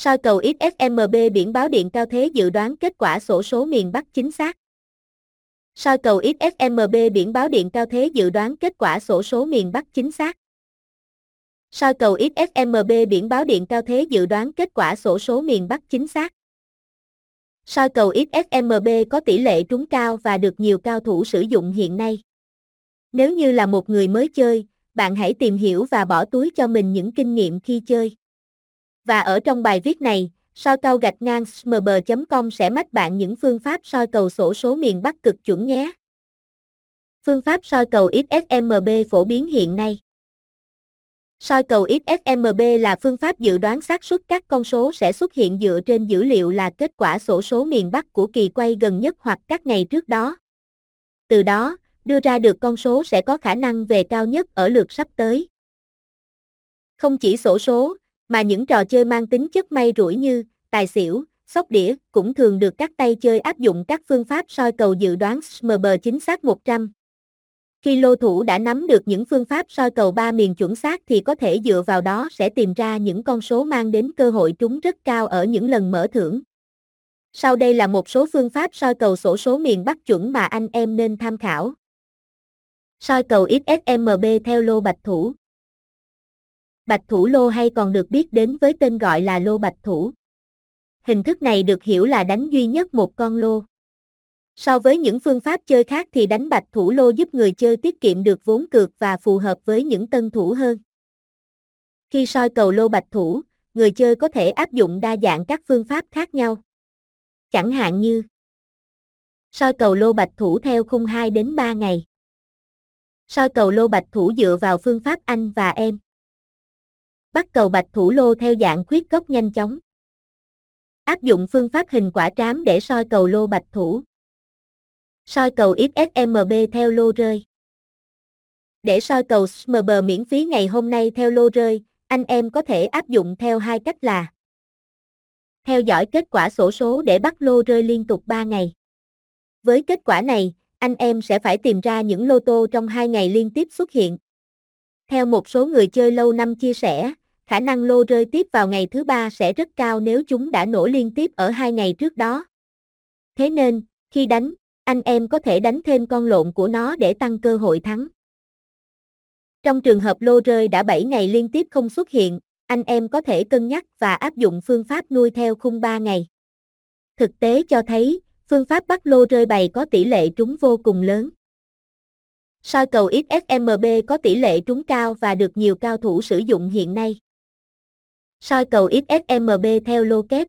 Soi cầu XSMB biển báo điện cao thế dự đoán kết quả sổ số miền Bắc chính xác. Soi cầu XSMB biển báo điện cao thế dự đoán kết quả sổ số miền Bắc chính xác. Soi cầu XSMB biển báo điện cao thế dự đoán kết quả sổ số miền Bắc chính xác. Soi cầu XSMB có tỷ lệ trúng cao và được nhiều cao thủ sử dụng hiện nay. Nếu như là một người mới chơi, bạn hãy tìm hiểu và bỏ túi cho mình những kinh nghiệm khi chơi. Và ở trong bài viết này, soi cầu gạch ngang smb.com sẽ mách bạn những phương pháp soi cầu sổ số miền Bắc cực chuẩn nhé. Phương pháp soi cầu XSMB phổ biến hiện nay. Soi cầu XSMB là phương pháp dự đoán xác suất các con số sẽ xuất hiện dựa trên dữ liệu là kết quả sổ số miền Bắc của kỳ quay gần nhất hoặc các ngày trước đó. Từ đó, đưa ra được con số sẽ có khả năng về cao nhất ở lượt sắp tới. Không chỉ sổ số, mà những trò chơi mang tính chất may rủi như tài xỉu, sóc đĩa cũng thường được các tay chơi áp dụng các phương pháp soi cầu dự đoán SMB chính xác 100. Khi lô thủ đã nắm được những phương pháp soi cầu ba miền chuẩn xác thì có thể dựa vào đó sẽ tìm ra những con số mang đến cơ hội trúng rất cao ở những lần mở thưởng. Sau đây là một số phương pháp soi cầu sổ số miền Bắc chuẩn mà anh em nên tham khảo. Soi cầu XSMB theo lô bạch thủ. Bạch thủ lô hay còn được biết đến với tên gọi là lô bạch thủ. Hình thức này được hiểu là đánh duy nhất một con lô. So với những phương pháp chơi khác thì đánh bạch thủ lô giúp người chơi tiết kiệm được vốn cược và phù hợp với những tân thủ hơn. Khi soi cầu lô bạch thủ, người chơi có thể áp dụng đa dạng các phương pháp khác nhau. Chẳng hạn như soi cầu lô bạch thủ theo khung 2 đến 3 ngày. Soi cầu lô bạch thủ dựa vào phương pháp anh và em. Bắt cầu bạch thủ lô theo dạng khuyết gốc nhanh chóng. Áp dụng phương pháp hình quả trám để soi cầu lô bạch thủ soi cầu XSMB theo lô rơi. Để soi cầu SMB miễn phí ngày hôm nay theo lô rơi, anh em có thể áp dụng theo hai cách là Theo dõi kết quả sổ số để bắt lô rơi liên tục 3 ngày. Với kết quả này, anh em sẽ phải tìm ra những lô tô trong 2 ngày liên tiếp xuất hiện. Theo một số người chơi lâu năm chia sẻ, khả năng lô rơi tiếp vào ngày thứ ba sẽ rất cao nếu chúng đã nổ liên tiếp ở hai ngày trước đó. Thế nên, khi đánh, anh em có thể đánh thêm con lộn của nó để tăng cơ hội thắng. Trong trường hợp lô rơi đã 7 ngày liên tiếp không xuất hiện, anh em có thể cân nhắc và áp dụng phương pháp nuôi theo khung 3 ngày. Thực tế cho thấy, phương pháp bắt lô rơi bày có tỷ lệ trúng vô cùng lớn. Soi cầu XSMB có tỷ lệ trúng cao và được nhiều cao thủ sử dụng hiện nay. Soi cầu XSMB theo lô kép.